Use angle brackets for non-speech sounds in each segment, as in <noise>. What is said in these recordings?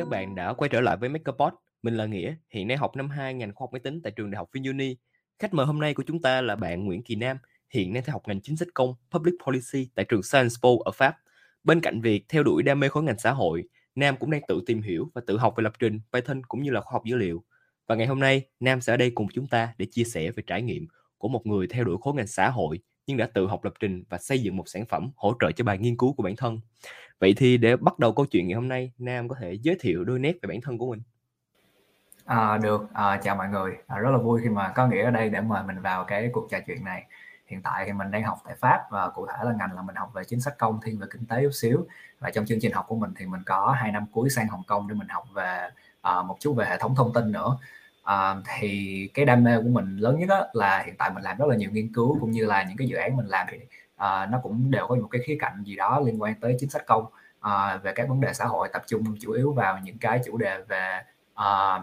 các bạn đã quay trở lại với MakerPod. Mình là Nghĩa, hiện nay học năm 2 ngành khoa học máy tính tại trường Đại học VinUni. Khách mời hôm nay của chúng ta là bạn Nguyễn Kỳ Nam, hiện đang theo học ngành chính sách công Public Policy tại trường Sciences Po ở Pháp. Bên cạnh việc theo đuổi đam mê khối ngành xã hội, Nam cũng đang tự tìm hiểu và tự học về lập trình, Python cũng như là khoa học dữ liệu. Và ngày hôm nay, Nam sẽ ở đây cùng chúng ta để chia sẻ về trải nghiệm của một người theo đuổi khối ngành xã hội nhưng đã tự học lập trình và xây dựng một sản phẩm hỗ trợ cho bài nghiên cứu của bản thân. Vậy thì để bắt đầu câu chuyện ngày hôm nay, Nam có thể giới thiệu đôi nét về bản thân của mình. À, được, à, chào mọi người. À, rất là vui khi mà có nghĩa ở đây để mời mình vào cái cuộc trò chuyện này. Hiện tại thì mình đang học tại Pháp và cụ thể là ngành là mình học về chính sách công thiên về kinh tế chút xíu. Và trong chương trình học của mình thì mình có hai năm cuối sang Hồng Kông để mình học về à, một chút về hệ thống thông tin nữa à, thì cái đam mê của mình lớn nhất đó là hiện tại mình làm rất là nhiều nghiên cứu cũng như là những cái dự án mình làm thì à, nó cũng đều có một cái khía cạnh gì đó liên quan tới chính sách công à, về các vấn đề xã hội tập trung chủ yếu vào những cái chủ đề về à,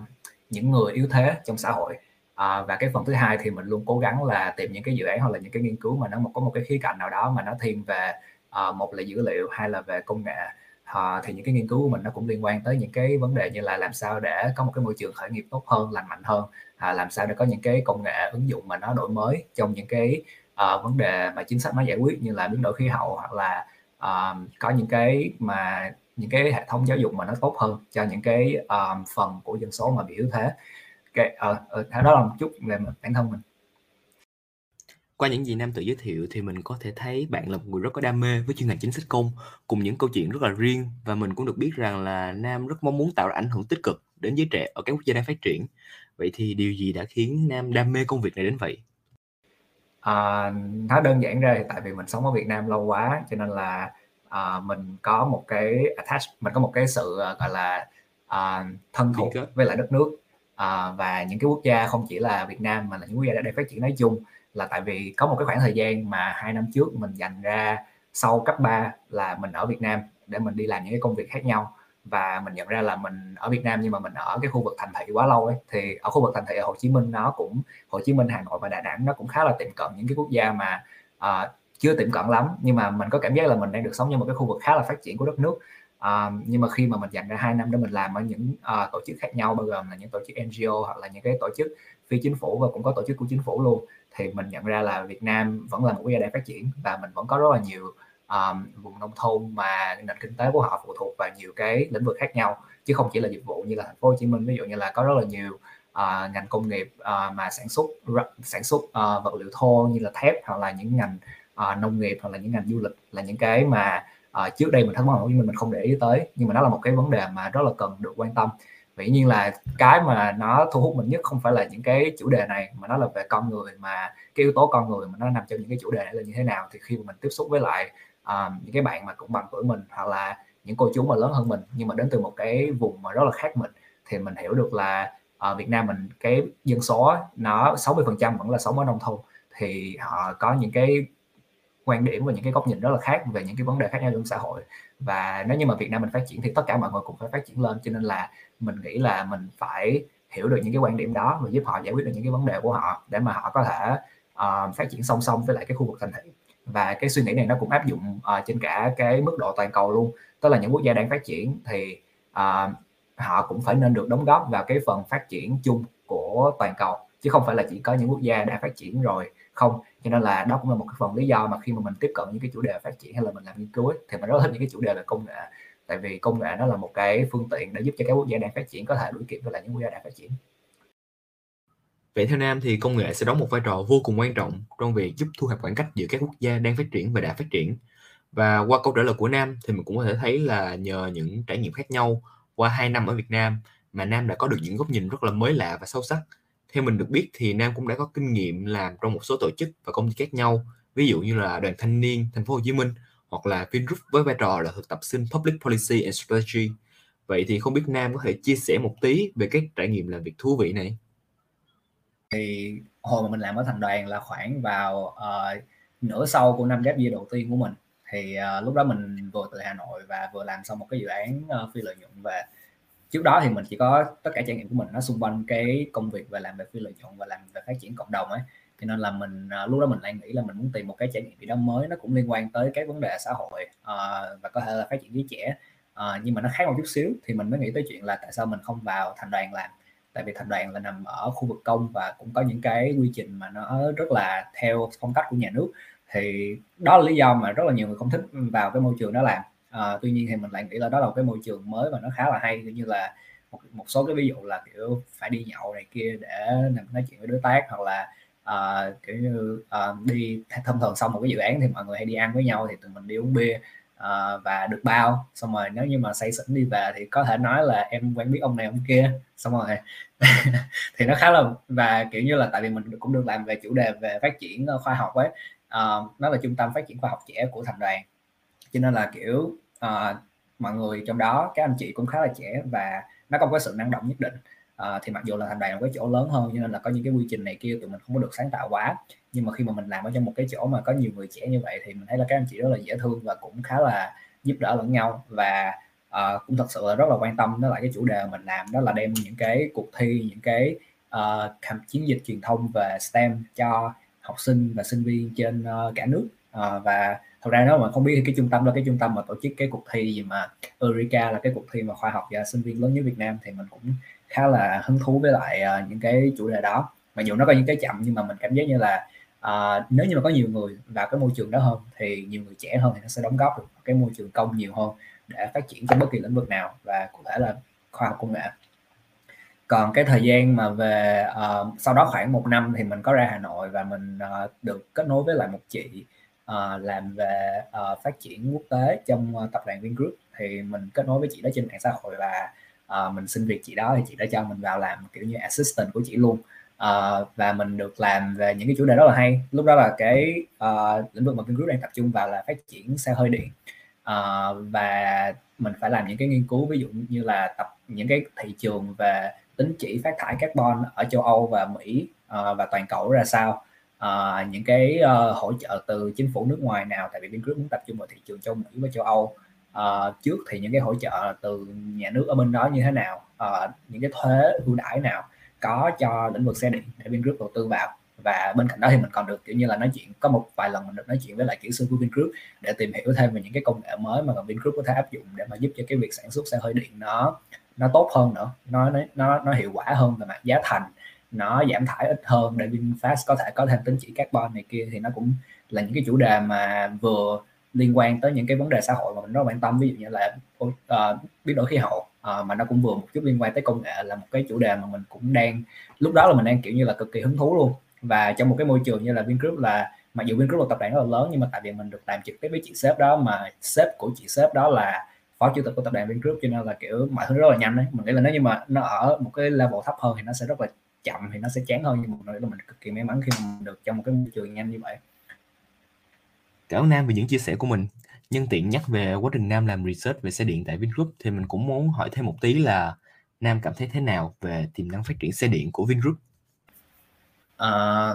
những người yếu thế trong xã hội. À, và cái phần thứ hai thì mình luôn cố gắng là tìm những cái dự án hoặc là những cái nghiên cứu mà nó có một cái khía cạnh nào đó mà nó thiên về à, một là dữ liệu hay là về công nghệ uh, thì những cái nghiên cứu của mình nó cũng liên quan tới những cái vấn đề như là làm sao để có một cái môi trường khởi nghiệp tốt hơn lành mạnh hơn. Uh, làm sao để có những cái công nghệ ứng dụng mà nó đổi mới trong những cái uh, vấn đề mà chính sách nó giải quyết như là biến đổi khí hậu hoặc là uh, có những cái mà những cái hệ thống giáo dục mà nó tốt hơn cho những cái um, phần của dân số mà bị yếu thế. Cái uh, uh, đó là một chút về bản thân mình qua những gì Nam tự giới thiệu thì mình có thể thấy bạn là một người rất có đam mê với chuyên ngành chính sách công cùng những câu chuyện rất là riêng và mình cũng được biết rằng là Nam rất mong muốn tạo ra ảnh hưởng tích cực đến giới trẻ ở các quốc gia đang phát triển. Vậy thì điều gì đã khiến Nam đam mê công việc này đến vậy? À, nói đơn giản ra thì tại vì mình sống ở Việt Nam lâu quá cho nên là à, mình có một cái attach mình có một cái sự uh, gọi là uh, thân thuộc với lại đất nước uh, và những cái quốc gia không chỉ là Việt Nam mà là những quốc gia đang phát triển nói chung là tại vì có một cái khoảng thời gian mà hai năm trước mình dành ra sau cấp 3 là mình ở Việt Nam để mình đi làm những cái công việc khác nhau. Và mình nhận ra là mình ở Việt Nam nhưng mà mình ở cái khu vực thành thị quá lâu ấy thì ở khu vực thành thị ở Hồ Chí Minh nó cũng Hồ Chí Minh Hà Nội và Đà Nẵng nó cũng khá là tiệm cận những cái quốc gia mà uh, chưa tiệm cận lắm. Nhưng mà mình có cảm giác là mình đang được sống trong một cái khu vực khá là phát triển của đất nước. Uh, nhưng mà khi mà mình dành ra hai năm để mình làm ở những uh, tổ chức khác nhau bao gồm là những tổ chức NGO hoặc là những cái tổ chức phi chính phủ và cũng có tổ chức của chính phủ luôn thì mình nhận ra là Việt Nam vẫn là một quốc gia đang phát triển và mình vẫn có rất là nhiều um, vùng nông thôn mà nền kinh tế của họ phụ thuộc vào nhiều cái lĩnh vực khác nhau chứ không chỉ là dịch vụ như là thành phố Hồ Chí Minh. Ví dụ như là có rất là nhiều uh, ngành công nghiệp uh, mà sản xuất sản xuất uh, vật liệu thô như là thép hoặc là những ngành uh, nông nghiệp hoặc là những ngành du lịch là những cái mà uh, trước đây mình thấy Hồ Chí Minh mình không để ý tới nhưng mà nó là một cái vấn đề mà rất là cần được quan tâm. Vậy nhiên là cái mà nó thu hút mình nhất không phải là những cái chủ đề này mà nó là về con người mà cái yếu tố con người mà nó nằm trong những cái chủ đề này là như thế nào thì khi mà mình tiếp xúc với lại uh, những cái bạn mà cũng bằng tuổi mình hoặc là những cô chú mà lớn hơn mình nhưng mà đến từ một cái vùng mà rất là khác mình thì mình hiểu được là ở Việt Nam mình cái dân số nó 60 phần trăm vẫn là sống ở nông thôn thì họ có những cái quan điểm và những cái góc nhìn rất là khác về những cái vấn đề khác nhau trong xã hội và nếu như mà Việt Nam mình phát triển thì tất cả mọi người cũng phải phát triển lên cho nên là mình nghĩ là mình phải hiểu được những cái quan điểm đó và giúp họ giải quyết được những cái vấn đề của họ để mà họ có thể uh, phát triển song song với lại cái khu vực thành thị. Và cái suy nghĩ này nó cũng áp dụng uh, trên cả cái mức độ toàn cầu luôn. Tức là những quốc gia đang phát triển thì uh, họ cũng phải nên được đóng góp vào cái phần phát triển chung của toàn cầu chứ không phải là chỉ có những quốc gia đã phát triển rồi không cho nên là đó cũng là một cái phần lý do mà khi mà mình tiếp cận những cái chủ đề phát triển hay là mình làm nghiên cứu ấy, thì mình rất thích những cái chủ đề về công nghệ. Tại vì công nghệ nó là một cái phương tiện để giúp cho các quốc gia đang phát triển có thể đuổi kịp với lại những quốc gia đang phát triển. Vậy theo Nam thì công nghệ sẽ đóng một vai trò vô cùng quan trọng trong việc giúp thu hẹp khoảng cách giữa các quốc gia đang phát triển và đã phát triển. Và qua câu trả lời của Nam thì mình cũng có thể thấy là nhờ những trải nghiệm khác nhau qua 2 năm ở Việt Nam mà Nam đã có được những góc nhìn rất là mới lạ và sâu sắc theo mình được biết thì Nam cũng đã có kinh nghiệm làm trong một số tổ chức và công ty khác nhau, ví dụ như là Đoàn Thanh niên Thành phố Hồ Chí Minh hoặc là Vingroup với vai trò là thực tập sinh Public Policy and Strategy. Vậy thì không biết Nam có thể chia sẻ một tí về cái trải nghiệm làm việc thú vị này? Thì hồi mà mình làm ở thành đoàn là khoảng vào uh, nửa sau của năm ghép year đầu tiên của mình thì uh, lúc đó mình vừa từ Hà Nội và vừa làm xong một cái dự án uh, phi lợi nhuận về trước đó thì mình chỉ có tất cả trải nghiệm của mình nó xung quanh cái công việc và làm về phi lợi nhuận và làm về phát triển cộng đồng ấy. Cho nên là mình à, lúc đó mình lại nghĩ là mình muốn tìm một cái trải nghiệm gì đó mới nó cũng liên quan tới cái vấn đề xã hội uh, và có thể là phát triển giới trẻ. Uh, nhưng mà nó khác một chút xíu thì mình mới nghĩ tới chuyện là tại sao mình không vào thành đoàn làm. Tại vì thành đoàn là nằm ở khu vực công và cũng có những cái quy trình mà nó rất là theo phong cách của nhà nước. Thì đó là lý do mà rất là nhiều người không thích vào cái môi trường đó làm à, tuy nhiên thì mình lại nghĩ là đó là một cái môi trường mới và nó khá là hay. Như là một, một số cái ví dụ là kiểu phải đi nhậu này kia để nói chuyện với đối tác hoặc là à, kiểu như à, đi thông thường xong một cái dự án thì mọi người hay đi ăn với nhau thì tụi mình đi uống bia à, và được bao. Xong rồi nếu như mà say xỉn đi về thì có thể nói là em quen biết ông này ông kia. Xong rồi <laughs> thì nó khá là và kiểu như là tại vì mình cũng được làm về chủ đề về phát triển khoa học ấy. À, nó là trung tâm phát triển khoa học trẻ của thành đoàn. Cho nên là kiểu uh, mọi người trong đó các anh chị cũng khá là trẻ và nó không có sự năng động nhất định. Uh, thì mặc dù là thành đoàn là cái chỗ lớn hơn cho nên là có những cái quy trình này kia tụi mình không có được sáng tạo quá. Nhưng mà khi mà mình làm ở trong một cái chỗ mà có nhiều người trẻ như vậy thì mình thấy là các anh chị rất là dễ thương và cũng khá là giúp đỡ lẫn nhau. Và uh, cũng thật sự là rất là quan tâm đó là cái chủ đề mình làm đó là đem những cái cuộc thi những cái uh, chiến dịch truyền thông về STEM cho học sinh và sinh viên trên uh, cả nước. Uh, và thật ra nếu mà không biết thì cái trung tâm là cái trung tâm mà tổ chức cái cuộc thi gì mà Eureka là cái cuộc thi mà khoa học và sinh viên lớn nhất Việt Nam thì mình cũng khá là hứng thú với lại uh, những cái chủ đề đó. Mặc dù nó có những cái chậm nhưng mà mình cảm giác như là uh, nếu như mà có nhiều người vào cái môi trường đó hơn thì nhiều người trẻ hơn thì nó sẽ đóng góp được cái môi trường công nhiều hơn để phát triển trong bất kỳ lĩnh vực nào và cụ thể là khoa học công nghệ. Còn cái thời gian mà về uh, sau đó khoảng một năm thì mình có ra Hà Nội và mình uh, được kết nối với lại một chị uh, làm về uh, phát triển quốc tế trong uh, tập đoàn Vingroup thì mình kết nối với chị đó trên mạng xã hội và uh, mình xin việc chị đó thì chị đã cho mình vào làm kiểu như assistant của chị luôn. Uh, và mình được làm về những cái chủ đề rất là hay. Lúc đó là cái uh, lĩnh vực mà Vingroup đang tập trung vào là phát triển xe hơi điện. Uh, và mình phải làm những cái nghiên cứu ví dụ như là tập những cái thị trường về tính chỉ phát thải carbon ở châu Âu và Mỹ uh, và toàn cầu ra sao uh, những cái uh, hỗ trợ từ chính phủ nước ngoài nào tại vì Vingroup muốn tập trung vào thị trường châu Mỹ và châu Âu. Uh, trước thì những cái hỗ trợ từ nhà nước ở bên đó như thế nào? Uh, những cái thuế ưu đãi nào có cho lĩnh vực xe điện để Vingroup đầu tư vào? Và bên cạnh đó thì mình còn được kiểu như là nói chuyện có một vài lần mình được nói chuyện với lại kỹ sư của Vingroup để tìm hiểu thêm về những cái công nghệ mới mà Vingroup có thể áp dụng để mà giúp cho cái việc sản xuất xe hơi điện nó nó tốt hơn nữa nó nó nó hiệu quả hơn về mặt giá thành nó giảm thải ít hơn để VinFast có thể có thêm tính chỉ carbon này kia thì nó cũng là những cái chủ đề mà vừa liên quan tới những cái vấn đề xã hội mà mình rất quan tâm. Ví dụ như là uh, biến đổi khí hậu uh, mà nó cũng vừa một chút liên quan tới công nghệ là một cái chủ đề mà mình cũng đang lúc đó là mình đang kiểu như là cực kỳ hứng thú luôn. Và trong một cái môi trường như là Vingroup là mặc dù Vingroup là tập đoàn rất là lớn nhưng mà tại vì mình được làm trực tiếp với chị sếp đó mà sếp của chị sếp đó là phó chủ tịch của tập đoàn Vingroup cho nên là kiểu mọi thứ rất là nhanh đấy mình nghĩ là nếu như mà nó ở một cái level thấp hơn thì nó sẽ rất là chậm thì nó sẽ chán hơn nhưng mà mình là mình cực kỳ may mắn khi mình được trong một cái môi trường nhanh như vậy. Cảm ơn Nam về những chia sẻ của mình. Nhân tiện nhắc về quá trình Nam làm research về xe điện tại Vingroup thì mình cũng muốn hỏi thêm một tí là Nam cảm thấy thế nào về tiềm năng phát triển xe điện của Vingroup? À,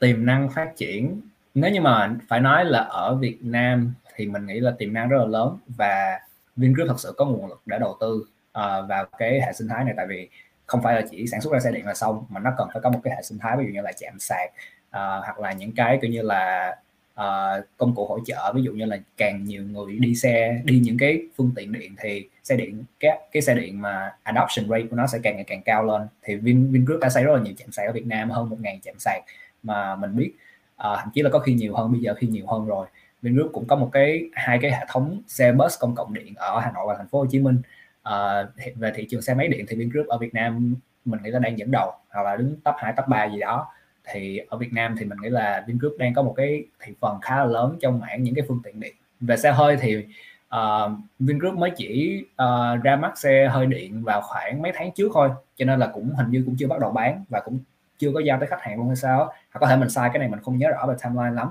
tiềm năng phát triển nếu như mà phải nói là ở Việt Nam thì mình nghĩ là tiềm năng rất là lớn và Vingroup thật sự có nguồn lực để đầu tư uh, vào cái hệ sinh thái này. Tại vì không phải là chỉ sản xuất ra xe điện là xong mà nó cần phải có một cái hệ sinh thái ví dụ như là chạm sạc uh, hoặc là những cái kiểu như là uh, công cụ hỗ trợ. Ví dụ như là càng nhiều người đi xe đi những cái phương tiện điện thì xe điện cái cái xe điện mà adoption rate của nó sẽ càng ngày càng cao lên. Thì Vin Vingroup đã xây rất là nhiều chạm sạc ở Việt Nam hơn một ngàn chạm sạc mà mình biết uh, thậm chí là có khi nhiều hơn bây giờ khi nhiều hơn rồi. Vingroup cũng có một cái hai cái hệ thống xe bus công cộng điện ở Hà Nội và thành phố Hồ Chí Minh uh, về thị trường xe máy điện thì Vingroup ở Việt Nam mình nghĩ là đang dẫn đầu hoặc là đứng top 2 top 3 gì đó. Thì ở Việt Nam thì mình nghĩ là Vingroup đang có một cái thị phần khá là lớn trong mảng những cái phương tiện điện. Về xe hơi thì ờ, uh, Vingroup mới chỉ uh, ra mắt xe hơi điện vào khoảng mấy tháng trước thôi cho nên là cũng hình như cũng chưa bắt đầu bán và cũng chưa có giao tới khách hàng luôn hay sao hoặc có thể mình sai cái này mình không nhớ rõ về timeline lắm.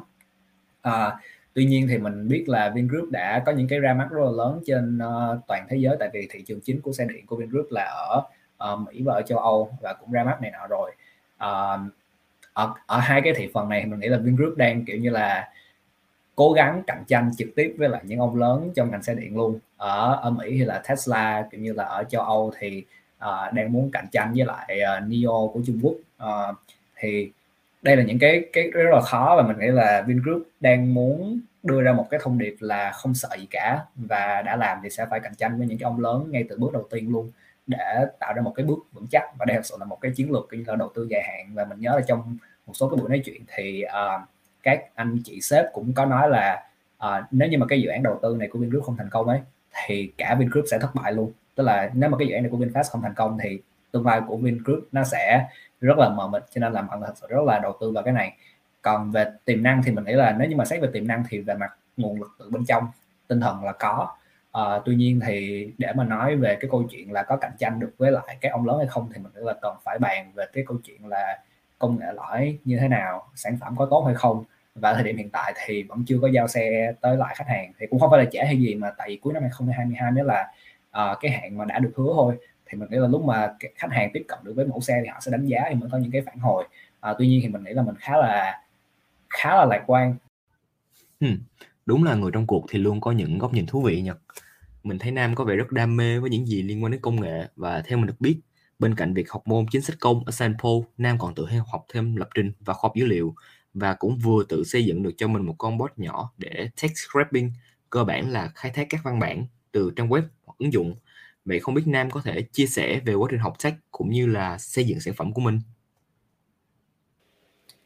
Uh, tuy nhiên thì mình biết là Vingroup đã có những cái ra mắt rất là lớn trên uh, toàn thế giới. Tại vì thị trường chính của xe điện của Vingroup là ở uh, Mỹ và ở châu Âu và cũng ra mắt này nọ rồi. Uh, ở, ở hai cái thị phần này mình nghĩ là Vingroup đang kiểu như là cố gắng cạnh tranh trực tiếp với lại những ông lớn trong ngành xe điện luôn. Ở ở Mỹ thì là Tesla kiểu như là ở châu Âu thì uh, đang muốn cạnh tranh với lại uh, NIO của Trung Quốc. Uh, thì đây là những cái cái rất là khó và mình nghĩ là Vingroup đang muốn đưa ra một cái thông điệp là không sợ gì cả và đã làm thì sẽ phải cạnh tranh với những cái ông lớn ngay từ bước đầu tiên luôn để tạo ra một cái bước vững chắc. Và đây thực sự là một cái chiến lược kinh là đầu tư dài hạn. Và mình nhớ là trong một số cái buổi nói chuyện thì uh, các anh chị sếp cũng có nói là uh, nếu như mà cái dự án đầu tư này của Vingroup không thành công ấy thì cả Vingroup sẽ thất bại luôn. Tức là nếu mà cái dự án này của VinFast không thành công thì tương lai của Vingroup nó sẽ rất là mờ mịt cho nên là mọi người thật sự rất là đầu tư vào cái này. Còn về tiềm năng thì mình nghĩ là nếu như mà xét về tiềm năng thì về mặt nguồn lực từ bên trong tinh thần là có. À, tuy nhiên thì để mà nói về cái câu chuyện là có cạnh tranh được với lại các ông lớn hay không thì mình nghĩ là cần phải bàn về cái câu chuyện là công nghệ lõi như thế nào sản phẩm có tốt hay không. Và thời điểm hiện tại thì vẫn chưa có giao xe tới lại khách hàng thì cũng không phải là trễ hay gì mà tại vì cuối năm 2022 mới là uh, cái hạn mà đã được hứa thôi thì mình nghĩ là lúc mà khách hàng tiếp cận được với mẫu xe thì họ sẽ đánh giá thì mới có những cái phản hồi. À, tuy nhiên thì mình nghĩ là mình khá là khá là lạc quan. Ừ. đúng là người trong cuộc thì luôn có những góc nhìn thú vị nhật mình thấy nam có vẻ rất đam mê với những gì liên quan đến công nghệ và theo mình được biết bên cạnh việc học môn chính sách công ở Sanpo nam còn tự học thêm lập trình và khoa học dữ liệu và cũng vừa tự xây dựng được cho mình một con bot nhỏ để text scraping cơ bản là khai thác các văn bản từ trang web hoặc ứng dụng vậy không biết Nam có thể chia sẻ về quá trình học tech cũng như là xây dựng sản phẩm của mình?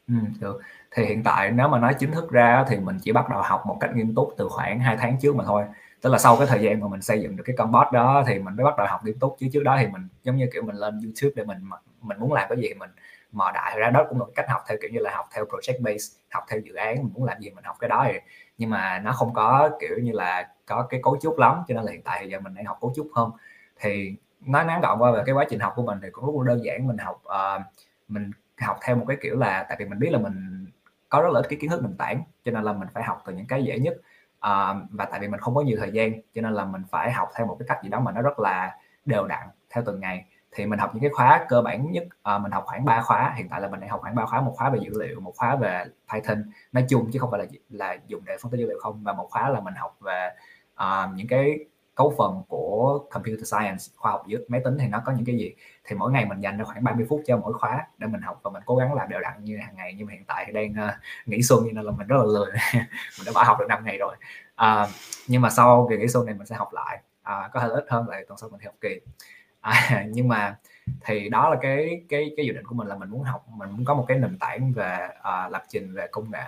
Ừ, được. Thì hiện tại nếu mà nói chính thức ra thì mình chỉ bắt đầu học một cách nghiêm túc từ khoảng 2 tháng trước mà thôi. Tức là sau cái thời gian mà mình xây dựng được cái con bot đó thì mình mới bắt đầu học nghiêm túc. Chứ trước đó thì mình giống như kiểu mình lên YouTube để mình mình muốn làm cái gì thì mình mở đại. Ra đó cũng là cách học theo kiểu như là học theo project base học theo dự án mình muốn làm gì mình học cái đó thì nhưng mà nó không có kiểu như là có cái cấu trúc lắm cho nên là hiện tại thì giờ mình đang học cấu trúc hơn. Thì nói ngắn gọn qua về cái quá trình học của mình thì cũng rất là đơn giản mình học uh, mình học theo một cái kiểu là tại vì mình biết là mình có rất là ít cái kiến thức nền tảng cho nên là mình phải học từ những cái dễ nhất. Uh, và tại vì mình không có nhiều thời gian cho nên là mình phải học theo một cái cách gì đó mà nó rất là đều đặn theo từng ngày thì mình học những cái khóa cơ bản nhất à, mình học khoảng 3 khóa hiện tại là mình đang học khoảng 3 khóa một khóa về dữ liệu một khóa về Python. Nói chung chứ không phải là là dùng để phân tích dữ liệu không và một khóa là mình học về à, những cái cấu phần của computer science khoa học giữa máy tính thì nó có những cái gì. Thì mỗi ngày mình dành ra khoảng 30 phút cho mỗi khóa để mình học và mình cố gắng làm đều đặn như hàng ngày. Nhưng mà hiện tại thì đang uh, nghỉ xuân nên là mình rất là lười. <laughs> Mình đã bỏ học được 5 ngày rồi. Uh, nhưng mà sau kỳ nghỉ xuân này mình sẽ học lại. Uh, có thể ít hơn lại tuần sau mình học kỳ à, <laughs> nhưng mà thì đó là cái cái cái dự định của mình là mình muốn học mình muốn có một cái nền tảng về uh, lập trình về công nghệ.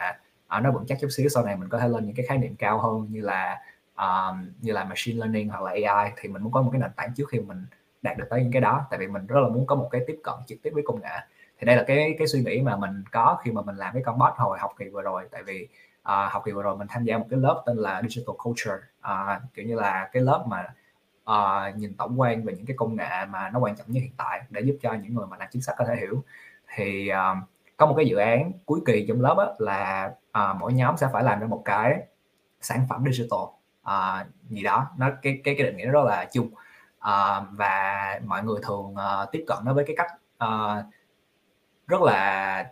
Uh, nó vững chắc chút xíu sau này mình có thể lên những cái khái niệm cao hơn như là um, như là machine learning hoặc là AI thì mình muốn có một cái nền tảng trước khi mình đạt được tới những cái đó. Tại vì mình rất là muốn có một cái tiếp cận trực tiếp với công nghệ. Thì đây là cái cái suy nghĩ mà mình có khi mà mình làm cái con bot hồi học kỳ vừa rồi. Tại vì uh, học kỳ vừa rồi mình tham gia một cái lớp tên là digital culture. Uh, kiểu như là cái lớp mà uh, nhìn tổng quan về những cái công nghệ mà nó quan trọng nhất hiện tại để giúp cho những người mà làm chính sách có thể hiểu. Thì uh, có một cái dự án cuối kỳ trong lớp á, là uh, mỗi nhóm sẽ phải làm ra một cái sản phẩm digital uh, gì đó. Nó cái cái cái định nghĩa đó là chung. Uh, và mọi người thường uh, tiếp cận nó với cái cách uh, rất là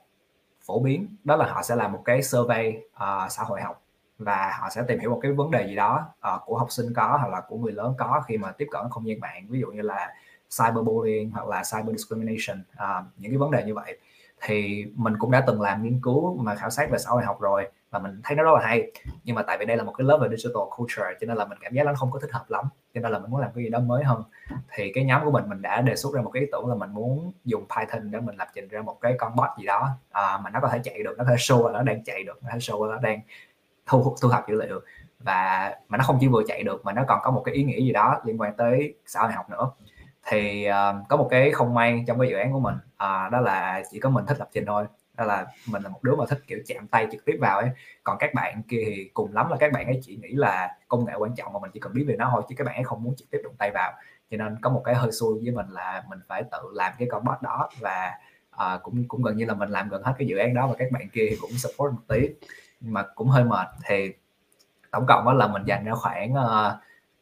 phổ biến. Đó là họ sẽ làm một cái survey uh, xã hội học và họ sẽ tìm hiểu một cái vấn đề gì đó uh, của học sinh có hoặc là của người lớn có khi mà tiếp cận không gian mạng ví dụ như là cyberbullying hoặc là cyber discrimination uh, những cái vấn đề như vậy. Thì mình cũng đã từng làm nghiên cứu mà khảo sát về xã hội học rồi và mình thấy nó rất là hay. Nhưng mà tại vì đây là một cái lớp về digital culture cho nên là mình cảm giác nó không có thích hợp lắm cho nên là mình muốn làm cái gì đó mới hơn. Thì cái nhóm của mình mình đã đề xuất ra một cái ý tưởng là mình muốn dùng Python để mình lập trình ra một cái con bot gì đó à, mà nó có thể chạy được nó có thể show là nó đang chạy được nó có thể show là nó đang thu thu thập dữ liệu và mà nó không chỉ vừa chạy được mà nó còn có một cái ý nghĩa gì đó liên quan tới xã hội học nữa. Thì uh, có một cái không may trong cái dự án của mình uh, đó là chỉ có mình thích lập trình thôi. Đó là mình là một đứa mà thích kiểu chạm tay trực tiếp vào ấy. Còn các bạn kia thì cùng lắm là các bạn ấy chỉ nghĩ là công nghệ quan trọng mà mình chỉ cần biết về nó thôi chứ các bạn ấy không muốn trực tiếp đụng tay vào. Cho nên có một cái hơi xui với mình là mình phải tự làm cái con bot đó và uh, cũng cũng gần như là mình làm gần hết cái dự án đó và các bạn kia thì cũng support một tí mà cũng hơi mệt. Thì tổng cộng đó là mình dành ra khoảng uh,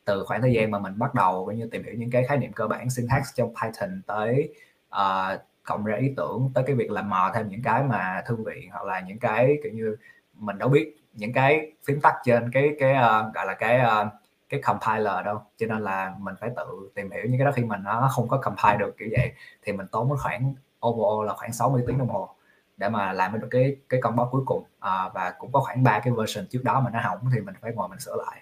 từ khoảng thời gian mà mình bắt đầu coi như tìm hiểu những cái khái niệm cơ bản syntax trong Python tới uh, cộng ra ý tưởng tới cái việc là mò thêm những cái mà thương viện hoặc là những cái kiểu như mình đâu biết những cái phím tắt trên cái cái uh, gọi là cái uh, cái compiler đâu. Cho nên là mình phải tự tìm hiểu những cái đó khi mình nó không có compile được kiểu vậy. Thì mình tốn khoảng overall là khoảng 60 tiếng đồng hồ để mà làm được cái cái con bot cuối cùng. À, và cũng có khoảng ba cái version trước đó mà nó hỏng thì mình phải ngồi mình sửa lại.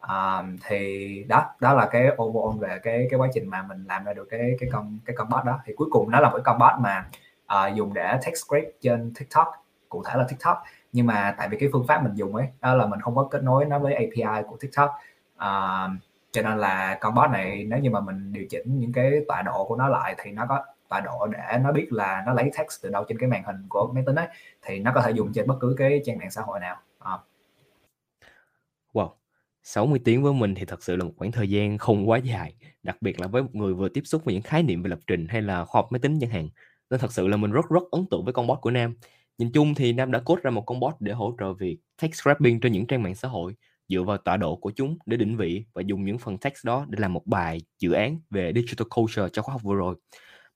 À, thì đó đó là cái overall về cái cái quá trình mà mình làm ra được cái cái con cái con bot đó. Thì cuối cùng nó là một cái con bot mà à, dùng để text script trên TikTok cụ thể là TikTok. Nhưng mà tại vì cái phương pháp mình dùng ấy đó là mình không có kết nối nó với API của TikTok. À, cho nên là con bot này nếu như mà mình điều chỉnh những cái tọa độ của nó lại thì nó có tọa độ để nó biết là nó lấy text từ đâu trên cái màn hình của máy tính ấy thì nó có thể dùng trên bất cứ cái trang mạng xã hội nào. À. Wow 60 tiếng với mình thì thật sự là một khoảng thời gian không quá dài, đặc biệt là với một người vừa tiếp xúc với những khái niệm về lập trình hay là khoa học máy tính chẳng hạn. Nên thật sự là mình rất rất ấn tượng với con bot của Nam. Nhìn chung thì Nam đã code ra một con bot để hỗ trợ việc text scrapping trên những trang mạng xã hội, dựa vào tọa độ của chúng để định vị và dùng những phần text đó để làm một bài dự án về digital culture cho khóa học vừa rồi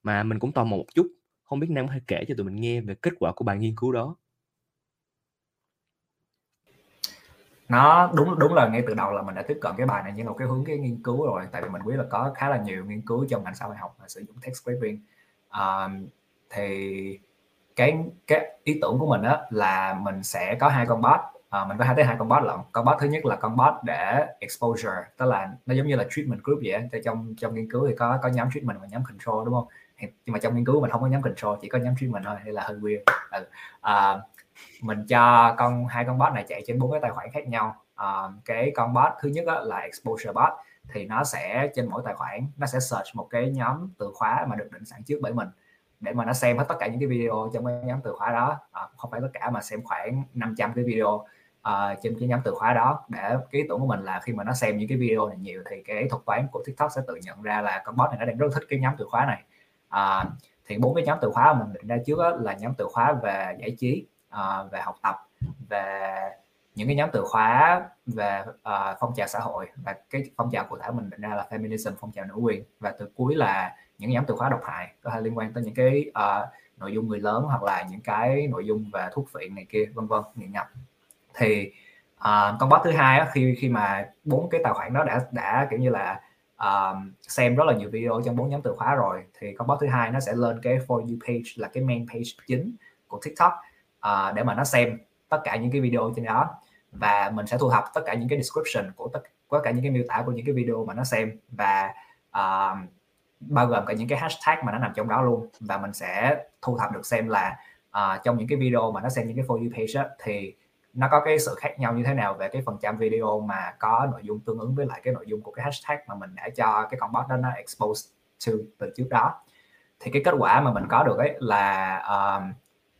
mà mình cũng tò mò một chút không biết Nam có thể kể cho tụi mình nghe về kết quả của bài nghiên cứu đó. Nó đúng đúng là ngay từ đầu là mình đã tiếp cận cái bài này như một cái hướng cái nghiên cứu rồi tại vì mình biết là có khá là nhiều nghiên cứu trong ngành xã hội học mà sử dụng text scraping à, thì cái cái ý tưởng của mình đó là mình sẽ có hai con bot. À, mình có hai tới hai con bot lận. Con bot thứ nhất là con bot để exposure tức là nó giống như là treatment group vậy thì trong trong nghiên cứu thì có có nhóm treatment và nhóm control đúng không? Nhưng mà trong nghiên cứu mình không có nhóm control chỉ có nhóm treatment thôi hay là hơi weird. Ừ. à, mình cho con hai con bot này chạy trên bốn cái tài khoản khác nhau. À, cái con bot thứ nhất là exposure bot thì nó sẽ trên mỗi tài khoản nó sẽ search một cái nhóm từ khóa mà được định sẵn trước bởi mình để mà nó xem hết tất cả những cái video trong cái nhóm từ khóa đó. À, không phải tất cả mà xem khoảng 500 cái video uh, trên cái nhóm từ khóa đó để cái ý tưởng của mình là khi mà nó xem những cái video này nhiều thì cái thuật toán của TikTok sẽ tự nhận ra là con bot này nó đang rất thích cái nhóm từ khóa này à, thì bốn cái nhóm từ khóa mà mình định ra trước là nhóm từ khóa về giải trí à, về học tập về những cái nhóm từ khóa về uh, phong trào xã hội. Và cái phong trào cụ thể mình định ra là feminism phong trào nữ quyền. Và từ cuối là những nhóm từ khóa độc hại có thể liên quan tới những cái uh, nội dung người lớn hoặc là những cái nội dung về thuốc phiện này kia vân vân nghiện ngập. Thì uh, con bot thứ hai á, khi khi mà bốn cái tài khoản đó đã đã kiểu như là uh, xem rất là nhiều video trong bốn nhóm từ khóa rồi thì con bot thứ hai nó sẽ lên cái for you page là cái main page chính của TikTok uh, để mà nó xem tất cả những cái video trên đó. Và mình sẽ thu thập tất cả những cái description của tất tất cả những cái miêu tả của những cái video mà nó xem và uh, bao gồm cả những cái hashtag mà nó nằm trong đó luôn. Và mình sẽ thu thập được xem là uh, trong những cái video mà nó xem những cái for you page á, thì nó có cái sự khác nhau như thế nào về cái phần trăm video mà có nội dung tương ứng với lại cái nội dung của cái hashtag mà mình đã cho cái con bot đó nó expose to từ trước đó? Thì cái kết quả mà mình có được ấy là um,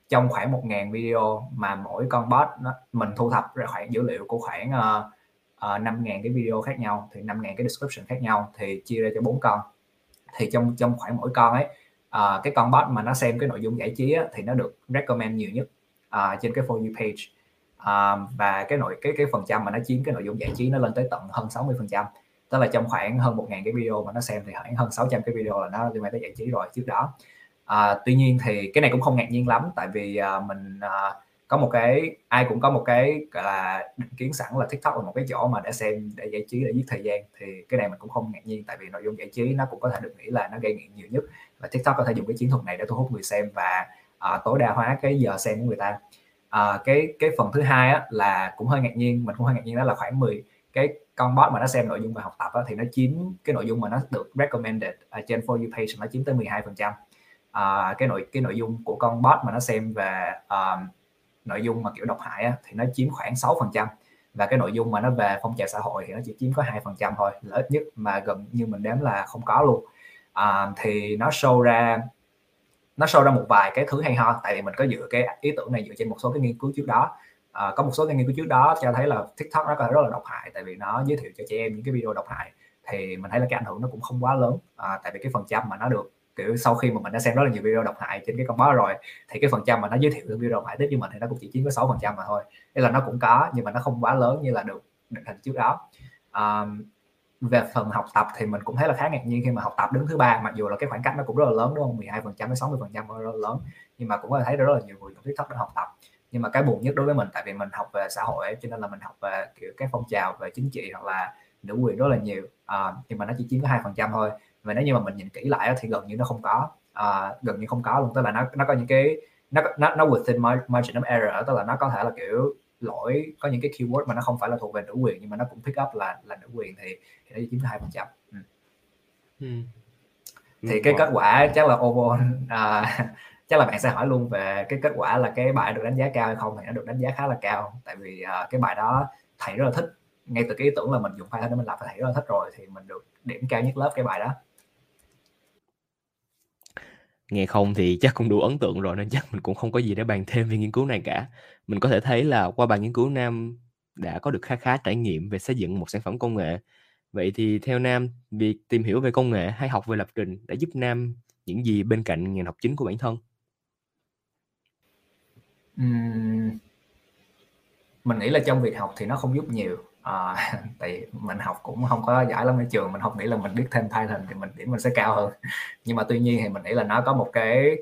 trong khoảng 1.000 video mà mỗi con bot nó, mình thu thập ra khoảng dữ liệu của khoảng uh, uh, 5.000 cái video khác nhau thì 5.000 cái description khác nhau thì chia ra cho bốn con. Thì trong trong khoảng mỗi con ấy uh, cái con bot mà nó xem cái nội dung giải trí á, thì nó được recommend nhiều nhất uh, trên cái for you page à, và cái nội cái cái phần trăm mà nó chiếm cái nội dung giải trí nó lên tới tận hơn 60 phần trăm. Tức là trong khoảng hơn 1.000 cái video mà nó xem thì khoảng hơn 600 cái video là nó liên quan tới giải trí rồi trước đó. À, tuy nhiên thì cái này cũng không ngạc nhiên lắm tại vì à, mình à, có một cái ai cũng có một cái gọi là định kiến sẵn là TikTok là một cái chỗ mà để xem để giải trí để giết thời gian. Thì cái này mình cũng không ngạc nhiên tại vì nội dung giải trí nó cũng có thể được nghĩ là nó gây nghiện nhiều nhất. Và TikTok có thể dùng cái chiến thuật này để thu hút người xem và uh, tối đa hóa cái giờ xem của người ta à, cái cái phần thứ hai á, là cũng hơi ngạc nhiên mình cũng hơi ngạc nhiên đó là khoảng 10 cái con bot mà nó xem nội dung về học tập á, thì nó chiếm cái nội dung mà nó được recommended ở trên for you page nó chiếm tới 12 phần trăm. À, cái nội cái nội dung của con bot mà nó xem về um, nội dung mà kiểu độc hại á, thì nó chiếm khoảng 6 phần trăm và cái nội dung mà nó về phong trào xã hội thì nó chỉ chiếm có hai phần trăm thôi là ít nhất mà gần như mình đếm là không có luôn. À, thì nó show ra nó show ra một vài cái thứ hay ho tại vì mình có dựa cái ý tưởng này dựa trên một số cái nghiên cứu trước đó. À, có một số cái nghiên cứu trước đó cho thấy là TikTok nó có rất là độc hại tại vì nó giới thiệu cho trẻ em những cái video độc hại thì mình thấy là cái ảnh hưởng nó cũng không quá lớn. À, tại vì cái phần trăm mà nó được kiểu sau khi mà mình đã xem rất là nhiều video độc hại trên cái con báo rồi thì cái phần trăm mà nó giới thiệu những video độc hại tới với mình thì nó cũng chỉ chiếm có sáu phần trăm mà thôi. Nên là nó cũng có nhưng mà nó không quá lớn như là được định hình trước đó. Um, về phần học tập thì mình cũng thấy là khá ngạc nhiên khi mà học tập đứng thứ ba mặc dù là cái khoảng cách nó cũng rất là lớn đúng không? 12 phần trăm đến 60 phần trăm rất là lớn nhưng mà cũng có thể thấy rất là nhiều người dùng TikTok để học tập. Nhưng mà cái buồn nhất đối với mình tại vì mình học về xã hội ấy, cho nên là mình học về kiểu các phong trào về chính trị hoặc là nữ quyền rất là nhiều. À, nhưng mà nó chỉ chiếm có hai phần trăm thôi. Và nếu như mà mình nhìn kỹ lại thì gần như nó không có à, gần như không có luôn. Tức là nó nó có những cái nó nó nó within margin of error tức là nó có thể là kiểu lỗi có những cái keyword mà nó không phải là thuộc về nữ quyền nhưng mà nó cũng pick up là là nữ quyền thì, thì nó chiếm hai phần trăm. Ừ. ừ. thì cái kết quả chắc là overall à, <laughs> chắc là bạn sẽ hỏi luôn về cái kết quả là cái bài được đánh giá cao hay không thì nó được đánh giá khá là cao. Tại vì uh, cái bài đó thầy rất là thích. Ngay từ cái ý tưởng là mình dùng Python để mình làm thầy rất là thích rồi thì mình được điểm cao nhất lớp cái bài đó nghe không thì chắc cũng đủ ấn tượng rồi nên chắc mình cũng không có gì để bàn thêm về nghiên cứu này cả. Mình có thể thấy là qua bài nghiên cứu nam đã có được khá khá trải nghiệm về xây dựng một sản phẩm công nghệ. Vậy thì theo nam việc tìm hiểu về công nghệ hay học về lập trình đã giúp nam những gì bên cạnh ngành học chính của bản thân? Uhm, mình nghĩ là trong việc học thì nó không giúp nhiều à, <laughs> tại mình học cũng không có giỏi lắm ở trường mình không nghĩ là mình biết thêm Python thì mình điểm mình sẽ cao hơn. Nhưng mà tuy nhiên thì mình nghĩ là nó có một cái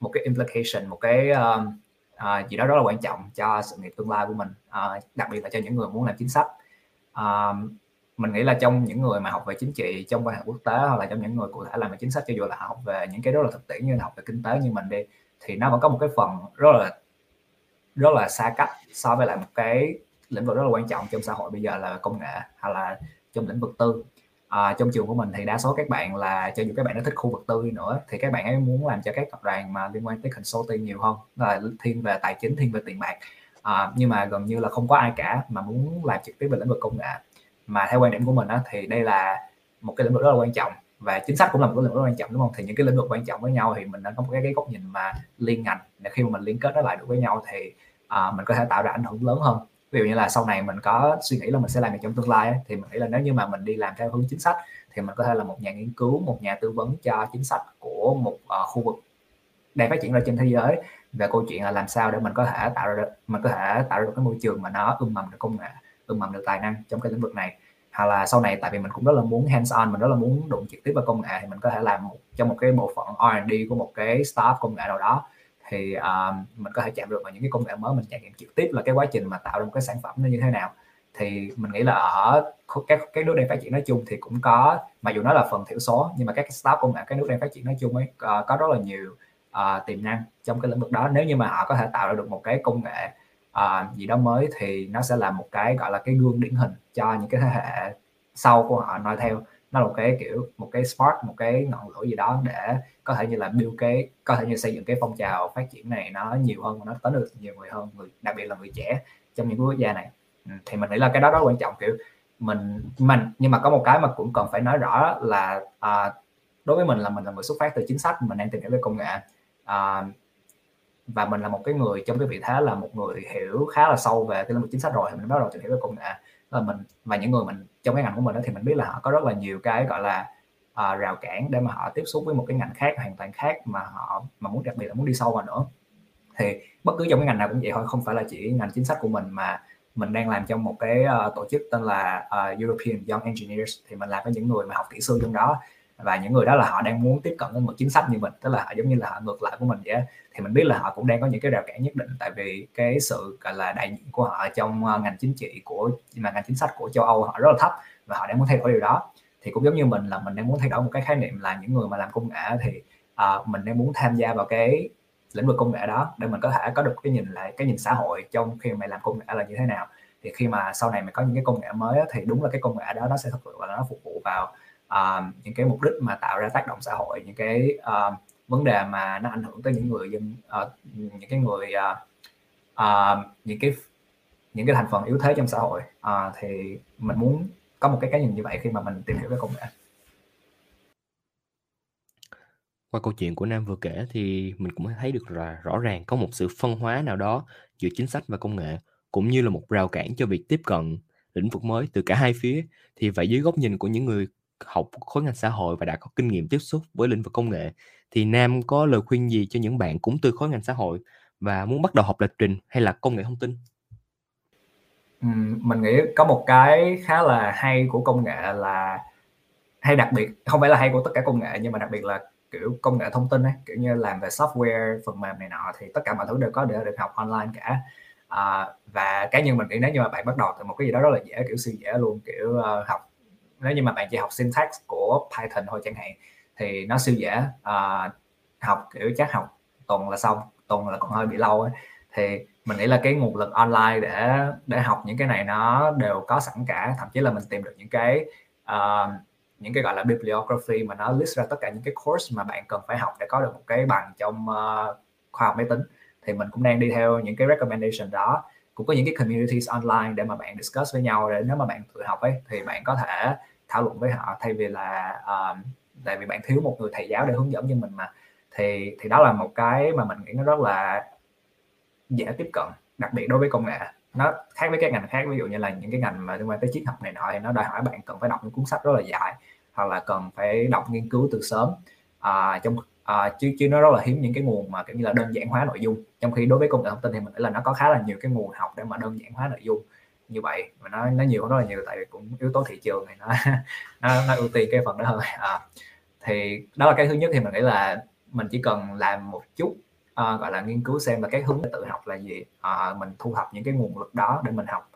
một cái implication một cái uh, uh, gì đó rất là quan trọng cho sự nghiệp tương lai của mình uh, đặc biệt là cho những người muốn làm chính sách. Uh, mình nghĩ là trong những người mà học về chính trị trong quan hệ quốc tế hoặc là trong những người cụ thể làm về chính sách cho dù là học về những cái rất là thực tiễn như là học về kinh tế như mình đi thì nó vẫn có một cái phần rất là rất là xa cách so với lại một cái lĩnh vực rất là quan trọng trong xã hội bây giờ là công nghệ hay là trong lĩnh vực tư. À, trong trường của mình thì đa số các bạn là cho dù các bạn đã thích khu vực tư nữa thì các bạn ấy muốn làm cho các tập đoàn mà liên quan tới consulting nhiều hơn là thiên về tài chính thiên về tiền bạc. À, nhưng mà gần như là không có ai cả mà muốn làm trực tiếp về lĩnh vực công nghệ. Mà theo quan điểm của mình á, thì đây là một cái lĩnh vực rất là quan trọng và chính sách cũng là một cái lĩnh vực rất quan trọng đúng không? Thì những cái lĩnh vực quan trọng với nhau thì mình đã có một cái, cái góc nhìn mà liên ngành. Để khi mà mình liên kết nó lại được với nhau thì à, mình có thể tạo ra ảnh hưởng lớn hơn ví dụ như là sau này mình có suy nghĩ là mình sẽ làm việc trong tương lai ấy, thì mình nghĩ là nếu như mà mình đi làm theo hướng chính sách thì mình có thể là một nhà nghiên cứu một nhà tư vấn cho chính sách của một uh, khu vực đang phát triển ra trên thế giới về câu chuyện là làm sao để mình có thể tạo ra được mình có thể tạo ra được cái môi trường mà nó ươm mầm được công nghệ ươm mầm được tài năng trong cái lĩnh vực này. Hoặc là sau này tại vì mình cũng rất là muốn hands on mình rất là muốn đụng trực tiếp vào công nghệ thì mình có thể làm một, trong một cái bộ phận R&D của một cái startup công nghệ nào đó thì uh, mình có thể chạm được vào những cái công nghệ mới mình trải nghiệm trực tiếp là cái quá trình mà tạo ra một cái sản phẩm nó như thế nào. Thì mình nghĩ là ở các các nước đang phát triển nói chung thì cũng có mặc dù nó là phần thiểu số nhưng mà các startup công nghệ các nước đang phát triển nói chung ấy uh, có rất là nhiều uh, tiềm năng trong cái lĩnh vực đó. Nếu như mà họ có thể tạo ra được một cái công nghệ uh, gì đó mới thì nó sẽ là một cái gọi là cái gương điển hình cho những cái thế hệ sau của họ nói theo nó là một cái kiểu một cái spark một cái ngọn lửa gì đó để có thể như là build cái có thể như xây dựng cái phong trào phát triển này nó nhiều hơn và nó tới được nhiều người hơn người đặc biệt là người trẻ trong những quốc gia này. Ừ, thì mình nghĩ là cái đó rất quan trọng kiểu mình mình nhưng mà có một cái mà cũng cần phải nói rõ là à, đối với mình là mình là người xuất phát từ chính sách mình đang tìm hiểu về công nghệ à, và mình là một cái người trong cái vị thế là một người hiểu khá là sâu về cái lĩnh vực chính sách rồi thì mình bắt đầu tìm hiểu về công nghệ là mình và những người mình trong cái ngành của mình đó thì mình biết là họ có rất là nhiều cái gọi là uh, rào cản để mà họ tiếp xúc với một cái ngành khác hoàn toàn khác mà họ mà muốn đặc biệt là muốn đi sâu vào nữa. Thì bất cứ trong cái ngành nào cũng vậy thôi không phải là chỉ ngành chính sách của mình mà mình đang làm trong một cái uh, tổ chức tên là uh, European Young Engineers. Thì mình làm với những người mà học kỹ sư trong đó và những người đó là họ đang muốn tiếp cận với một chính sách như mình tức là họ giống như là họ ngược lại của mình vậy thì mình biết là họ cũng đang có những cái rào cản nhất định tại vì cái sự gọi là đại diện của họ trong ờ, ngành chính trị của mà ngành chính sách của châu Âu họ rất là thấp và họ đang muốn thay đổi điều đó. Thì cũng giống như mình là mình đang muốn thay đổi một cái khái niệm là những người mà làm công nghệ thì uh, mình đang muốn tham gia vào cái lĩnh vực công nghệ đó để mình có thể có được cái nhìn lại cái nhìn xã hội trong khi mày làm công nghệ là như thế nào. Thì khi mà sau này mày có những cái công nghệ mới thì đúng là cái công nghệ đó nó sẽ thực sự là nó phục vụ vào uh, những cái mục đích mà tạo ra tác động xã hội những cái uh, vấn đề mà nó ảnh hưởng tới những người dân uh, những cái người uh, uh, những cái những cái thành phần yếu thế trong xã hội. Uh, thì mình muốn có một cái cái nhìn như vậy khi mà mình tìm hiểu về công nghệ. Qua câu chuyện của Nam vừa kể thì mình cũng thấy được là rõ ràng có một sự phân hóa nào đó giữa chính sách và công nghệ cũng như là một rào cản cho việc tiếp cận lĩnh vực mới từ cả hai phía. Thì vậy dưới góc nhìn của những người học khối ngành xã hội và đã có kinh nghiệm tiếp xúc với lĩnh vực công nghệ thì Nam có lời khuyên gì cho những bạn cũng từ khối ngành xã hội và muốn bắt đầu học lập trình hay là công nghệ thông tin? mình nghĩ có một cái khá là hay của công nghệ là hay đặc biệt không phải là hay của tất cả công nghệ nhưng mà đặc biệt là kiểu công nghệ thông tin ấy kiểu như làm về software phần mềm này nọ thì tất cả mọi thứ đều có để được học online cả à, và cá nhân mình nghĩ nếu như mà bạn bắt đầu từ một cái gì đó rất là dễ kiểu siêu dễ luôn kiểu uh, học nếu như mà bạn chỉ học syntax của Python thôi chẳng hạn thì nó siêu dễ à, học kiểu chắc học tuần là xong tuần là còn hơi bị lâu ấy. thì mình nghĩ là cái nguồn lực online để để học những cái này nó đều có sẵn cả thậm chí là mình tìm được những cái uh, những cái gọi là bibliography mà nó list ra tất cả những cái course mà bạn cần phải học để có được một cái bằng trong uh, khoa học máy tính thì mình cũng đang đi theo những cái recommendation đó cũng có những cái communities online để mà bạn discuss với nhau để nếu mà bạn tự học ấy thì bạn có thể thảo luận với họ. Thay vì là uh, tại vì bạn thiếu một người thầy giáo để hướng dẫn cho mình mà thì thì đó là một cái mà mình nghĩ nó rất là dễ tiếp cận đặc biệt đối với công nghệ. Nó khác với các ngành khác ví dụ như là những cái ngành mà liên quan tới triết học này nọ thì nó đòi hỏi bạn cần phải đọc những cuốn sách rất là dài hoặc là cần phải đọc nghiên cứu từ sớm. À, trong à, chứ chứ nó rất là hiếm những cái nguồn mà kiểu như là đơn giản hóa nội dung. Trong khi đối với công nghệ thông tin thì mình nghĩ là nó có khá là nhiều cái nguồn học để mà đơn giản hóa nội dung. Như vậy mà nó nó nhiều rất là nhiều tại vì cũng yếu tố thị trường này nó <laughs> nó, nó ưu tiên cái phần đó hơn. À, thì đó là cái thứ nhất thì mình nghĩ là mình chỉ cần làm một chút uh, gọi là nghiên cứu xem là cái hướng tự học là gì. Uh, mình thu thập những cái nguồn lực đó để mình học.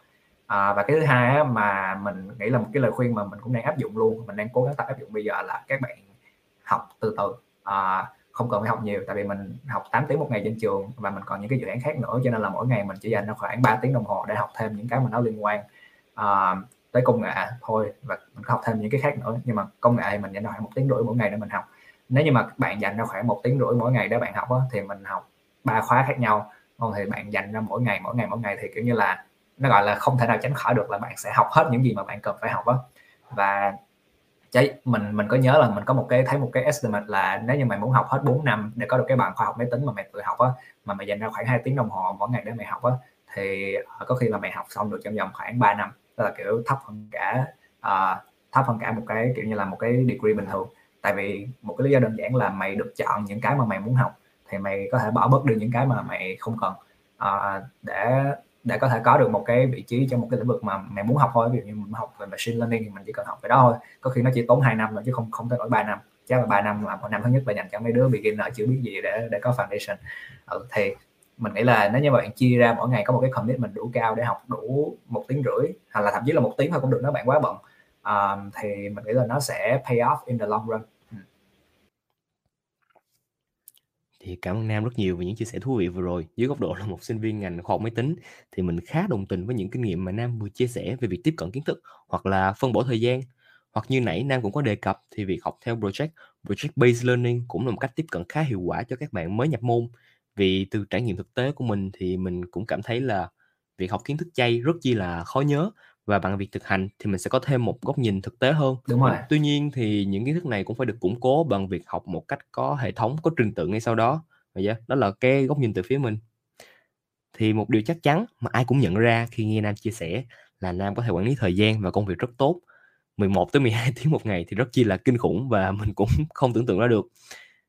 Uh, và cái thứ hai á, mà mình nghĩ là một cái lời khuyên mà mình cũng đang áp dụng luôn mình đang cố gắng tập áp dụng bây giờ là các bạn học từ từ à, không cần phải học nhiều tại vì mình học 8 tiếng một ngày trên trường và mình còn những cái dự án khác nữa cho nên là mỗi ngày mình chỉ dành ra khoảng 3 tiếng đồng hồ để học thêm những cái mà nó liên quan à, tới công nghệ thôi và mình có học thêm những cái khác nữa. Nhưng mà công nghệ thì mình dành ra khoảng một tiếng rưỡi mỗi ngày để mình học. Nếu như mà bạn dành ra khoảng một tiếng rưỡi mỗi ngày để bạn học đó, thì mình học ba khóa khác nhau. Còn thì bạn dành ra mỗi ngày mỗi ngày mỗi ngày thì kiểu như là nó gọi là không thể nào tránh khỏi được là bạn sẽ học hết những gì mà bạn cần phải học á. Và cháy mình mình có nhớ là mình có một cái thấy một cái estimate là nếu như mày muốn học hết 4 năm để có được cái bằng khoa học máy tính mà mày tự học á mà mày dành ra khoảng 2 tiếng đồng hồ mỗi ngày để mày học á thì ờ, có khi là mày học xong được trong vòng khoảng 3 năm. Tức là kiểu thấp hơn cả uh, thấp hơn cả một cái kiểu như là một cái degree bình thường. Tại vì một cái lý do đơn giản là mày được chọn những cái mà mày muốn học thì mày có thể bỏ bớt đi những cái mà mày không cần. Uh, để để có thể có được một cái vị trí trong một cái lĩnh vực mà mày muốn học thôi. Ví dụ như mình học về machine learning thì mình chỉ cần học về đó thôi. Có khi nó chỉ tốn 2 năm thôi chứ không không tới nổi 3 năm. Chắc là 3 năm là một năm thứ nhất là dành cho mấy đứa beginner chưa biết gì để để có foundation. Ừ, thì mình nghĩ là nếu như bạn chia ra mỗi ngày có một cái commitment đủ cao để học đủ một tiếng rưỡi hoặc là thậm chí là một tiếng thôi cũng được nếu bạn quá bận um, thì mình nghĩ là nó sẽ pay off in the long run ừ thì cảm ơn Nam rất nhiều về những chia sẻ thú vị vừa rồi. Dưới góc độ là một sinh viên ngành khoa học máy tính thì mình khá đồng tình với những kinh nghiệm mà Nam vừa chia sẻ về việc tiếp cận kiến thức hoặc là phân bổ thời gian. Hoặc như nãy Nam cũng có đề cập thì việc học theo project, project based learning cũng là một cách tiếp cận khá hiệu quả cho các bạn mới nhập môn. Vì từ trải nghiệm thực tế của mình thì mình cũng cảm thấy là việc học kiến thức chay rất chi là khó nhớ và bằng việc thực hành thì mình sẽ có thêm một góc nhìn thực tế hơn. Đúng rồi. Tuy nhiên thì những kiến thức này cũng phải được củng cố bằng việc học một cách có hệ thống, có trình tự ngay sau đó. Yeah, đó là cái góc nhìn từ phía mình. Thì một điều chắc chắn mà ai cũng nhận ra khi nghe Nam chia sẻ là Nam có thể quản lý thời gian và công việc rất tốt. 11 tới 12 <laughs> tiếng một ngày thì rất chi là kinh khủng và <laughs> mình cũng không tưởng tượng ra được.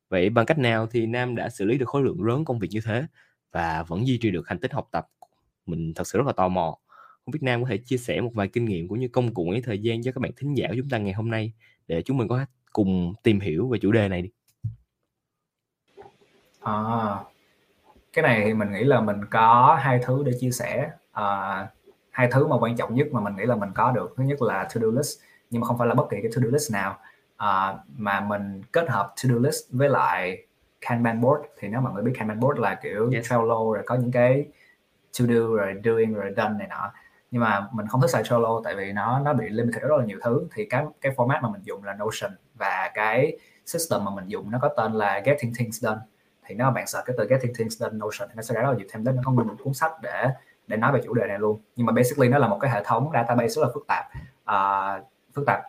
Vậy bằng cách nào thì Nam đã xử lý được khối lượng lớn công việc như thế và vẫn duy trì được hành tích học tập? Mình thật sự rất là tò mò không biết Nam có thể chia sẻ một vài kinh nghiệm cũng như công cụ ấy thời gian cho các bạn thính giả của chúng ta ngày hôm nay để chúng mình có cùng tìm hiểu về chủ đề này đi. À, cái này thì mình nghĩ là mình có hai thứ để chia sẻ. À, hai thứ mà quan trọng nhất mà mình nghĩ là mình có được thứ nhất là to do list nhưng mà không phải là bất kỳ cái to do list nào à, mà mình kết hợp to do list với lại Kanban board thì nếu mọi người biết Kanban board là kiểu yes. Trello rồi có những cái to do rồi doing rồi done này nọ nhưng mà mình không thích xài Trello tại vì nó nó bị limited rất là nhiều thứ. Thì cái cái format mà mình dùng là Notion và cái system mà mình dùng nó có tên là Getting Things Done. Thì nếu mà bạn search cái từ Getting Things Done Notion thì nó sẽ ra rất là nhiều thêm đến nó có một cuốn sách để để nói về chủ đề này luôn. Nhưng mà basically nó là một cái hệ thống database rất là phức tạp. Uh, phức tạp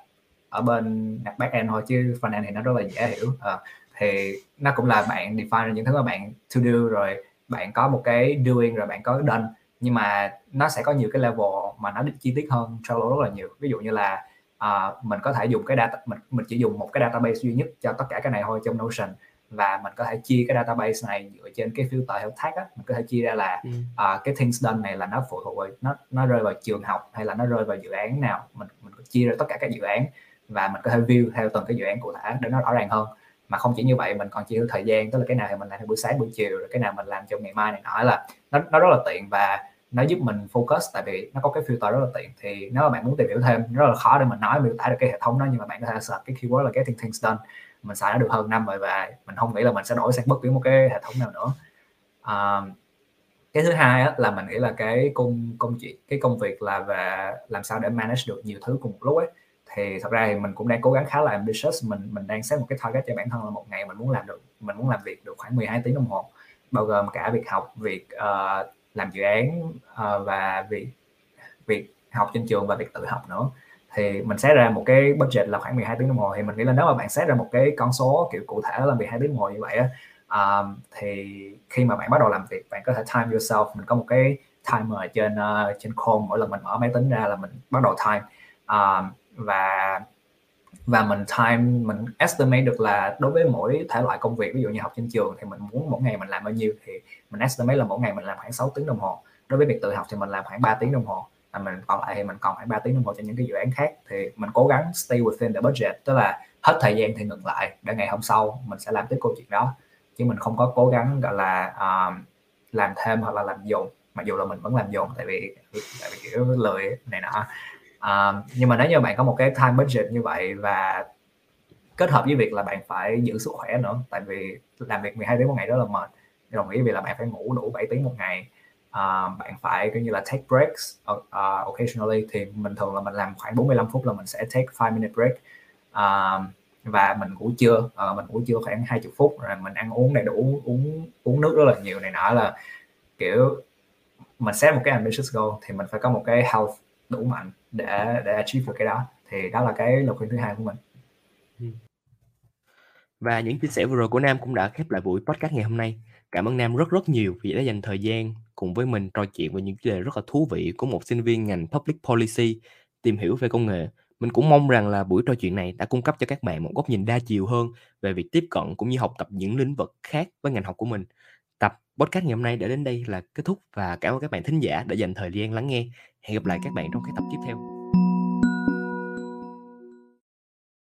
ở bên back end thôi chứ front end thì nó rất là dễ hiểu. Uh, thì nó cũng là bạn define những thứ mà bạn to do rồi bạn có một cái doing rồi bạn có cái done nhưng mà nó sẽ có nhiều cái level mà nó chi tiết hơn Trello rất là nhiều. Ví dụ như là uh, mình có thể dùng cái data mình mình chỉ dùng một cái database duy nhất cho tất cả cái này thôi trong Notion. Và mình có thể chia cái database này dựa trên cái filter theo tag á. Mình có thể chia ra là uh, cái things done này là nó phụ thuộc vào nó nó rơi vào trường học hay là nó rơi vào dự án nào. Mình mình chia ra tất cả các dự án và mình có thể view theo từng cái dự án cụ thể để nó rõ ràng hơn. Mà không chỉ như vậy mình còn chia theo thời gian tức là cái nào thì mình làm theo buổi sáng buổi chiều rồi cái nào mình làm trong ngày mai này nọ. Là nó nó rất là tiện và nó giúp mình focus tại vì nó có cái filter rất là tiện thì nếu mà bạn muốn tìm hiểu thêm rất là khó để mình nói miêu tả được cái hệ thống đó nhưng mà bạn có thể search cái keyword là getting things done mình xài nó được hơn năm rồi và mình không nghĩ là mình sẽ đổi sang bất cứ một cái hệ thống nào nữa. Uh, cái thứ hai á, là mình nghĩ là cái công công chuyện cái công việc là về làm sao để manage được nhiều thứ cùng một lúc ấy. Thì thật ra thì mình cũng đang cố gắng khá là ambitious mình mình đang set một cái target cho bản thân là một ngày mình muốn làm được mình muốn làm việc được khoảng 12 tiếng đồng hồ bao gồm cả việc học việc uh, làm dự án uh, và việc việc học trên trường và việc tự học nữa. Thì mình xét ra một cái budget là khoảng 12 tiếng đồng hồ. Thì mình nghĩ là nếu mà bạn xét ra một cái con số kiểu cụ thể là 12 tiếng đồng hồ như vậy á um, thì khi mà bạn bắt đầu làm việc bạn có thể time yourself. Mình có một cái timer trên uh, trên Chrome mỗi lần mình mở máy tính ra là mình bắt đầu time. Um, và và mình time mình estimate được là đối với mỗi thể loại công việc ví dụ như học trên trường thì mình muốn mỗi ngày mình làm bao nhiêu thì mình estimate là mỗi ngày mình làm khoảng 6 tiếng đồng hồ. Đối với việc tự học thì mình làm khoảng 3 tiếng đồng hồ. Và mình còn lại thì mình còn khoảng 3 tiếng đồng hồ cho những cái dự án khác. Thì mình cố gắng stay within the budget tức là hết thời gian thì ngừng lại để ngày hôm sau mình sẽ làm tiếp câu chuyện đó. Chứ mình không có cố gắng gọi là um, làm thêm hoặc là làm dồn. Mặc dù là mình vẫn làm dồn tại vì tại vì kiểu lười này nọ à, nhưng mà nếu như bạn có một cái time budget như vậy và kết hợp với việc là bạn phải giữ sức khỏe nữa tại vì làm việc 12 tiếng một ngày đó là mệt đồng ý vì là bạn phải ngủ đủ 7 tiếng một ngày. À, bạn phải coi như là take breaks uh, uh, occasionally thì mình thường là mình làm khoảng 45 phút là mình sẽ take 5 minute break. Uh, và mình ngủ trưa uh, mình ngủ trưa khoảng 20 phút rồi mình ăn uống đầy đủ uống uống nước rất là nhiều này nọ là kiểu mình set một cái ambitious goal thì mình phải có một cái health đủ mạnh để để achieve được cái đó thì đó là cái lời khuyên thứ hai của mình ừ. và những chia sẻ vừa rồi của Nam cũng đã khép lại buổi podcast ngày hôm nay. Cảm ơn Nam rất rất nhiều vì đã dành thời gian cùng với mình trò chuyện về những chủ đề rất là thú vị của một sinh viên ngành Public Policy, tìm hiểu về công nghệ. Mình cũng mong rằng là buổi trò chuyện này đã cung cấp cho các bạn một góc nhìn đa chiều hơn về việc tiếp cận cũng như học tập những lĩnh vực khác với ngành học của mình. Podcast ngày hôm nay đã đến đây là kết thúc và cảm ơn các bạn thính giả đã dành thời gian lắng nghe. Hẹn gặp lại các bạn trong các tập tiếp theo.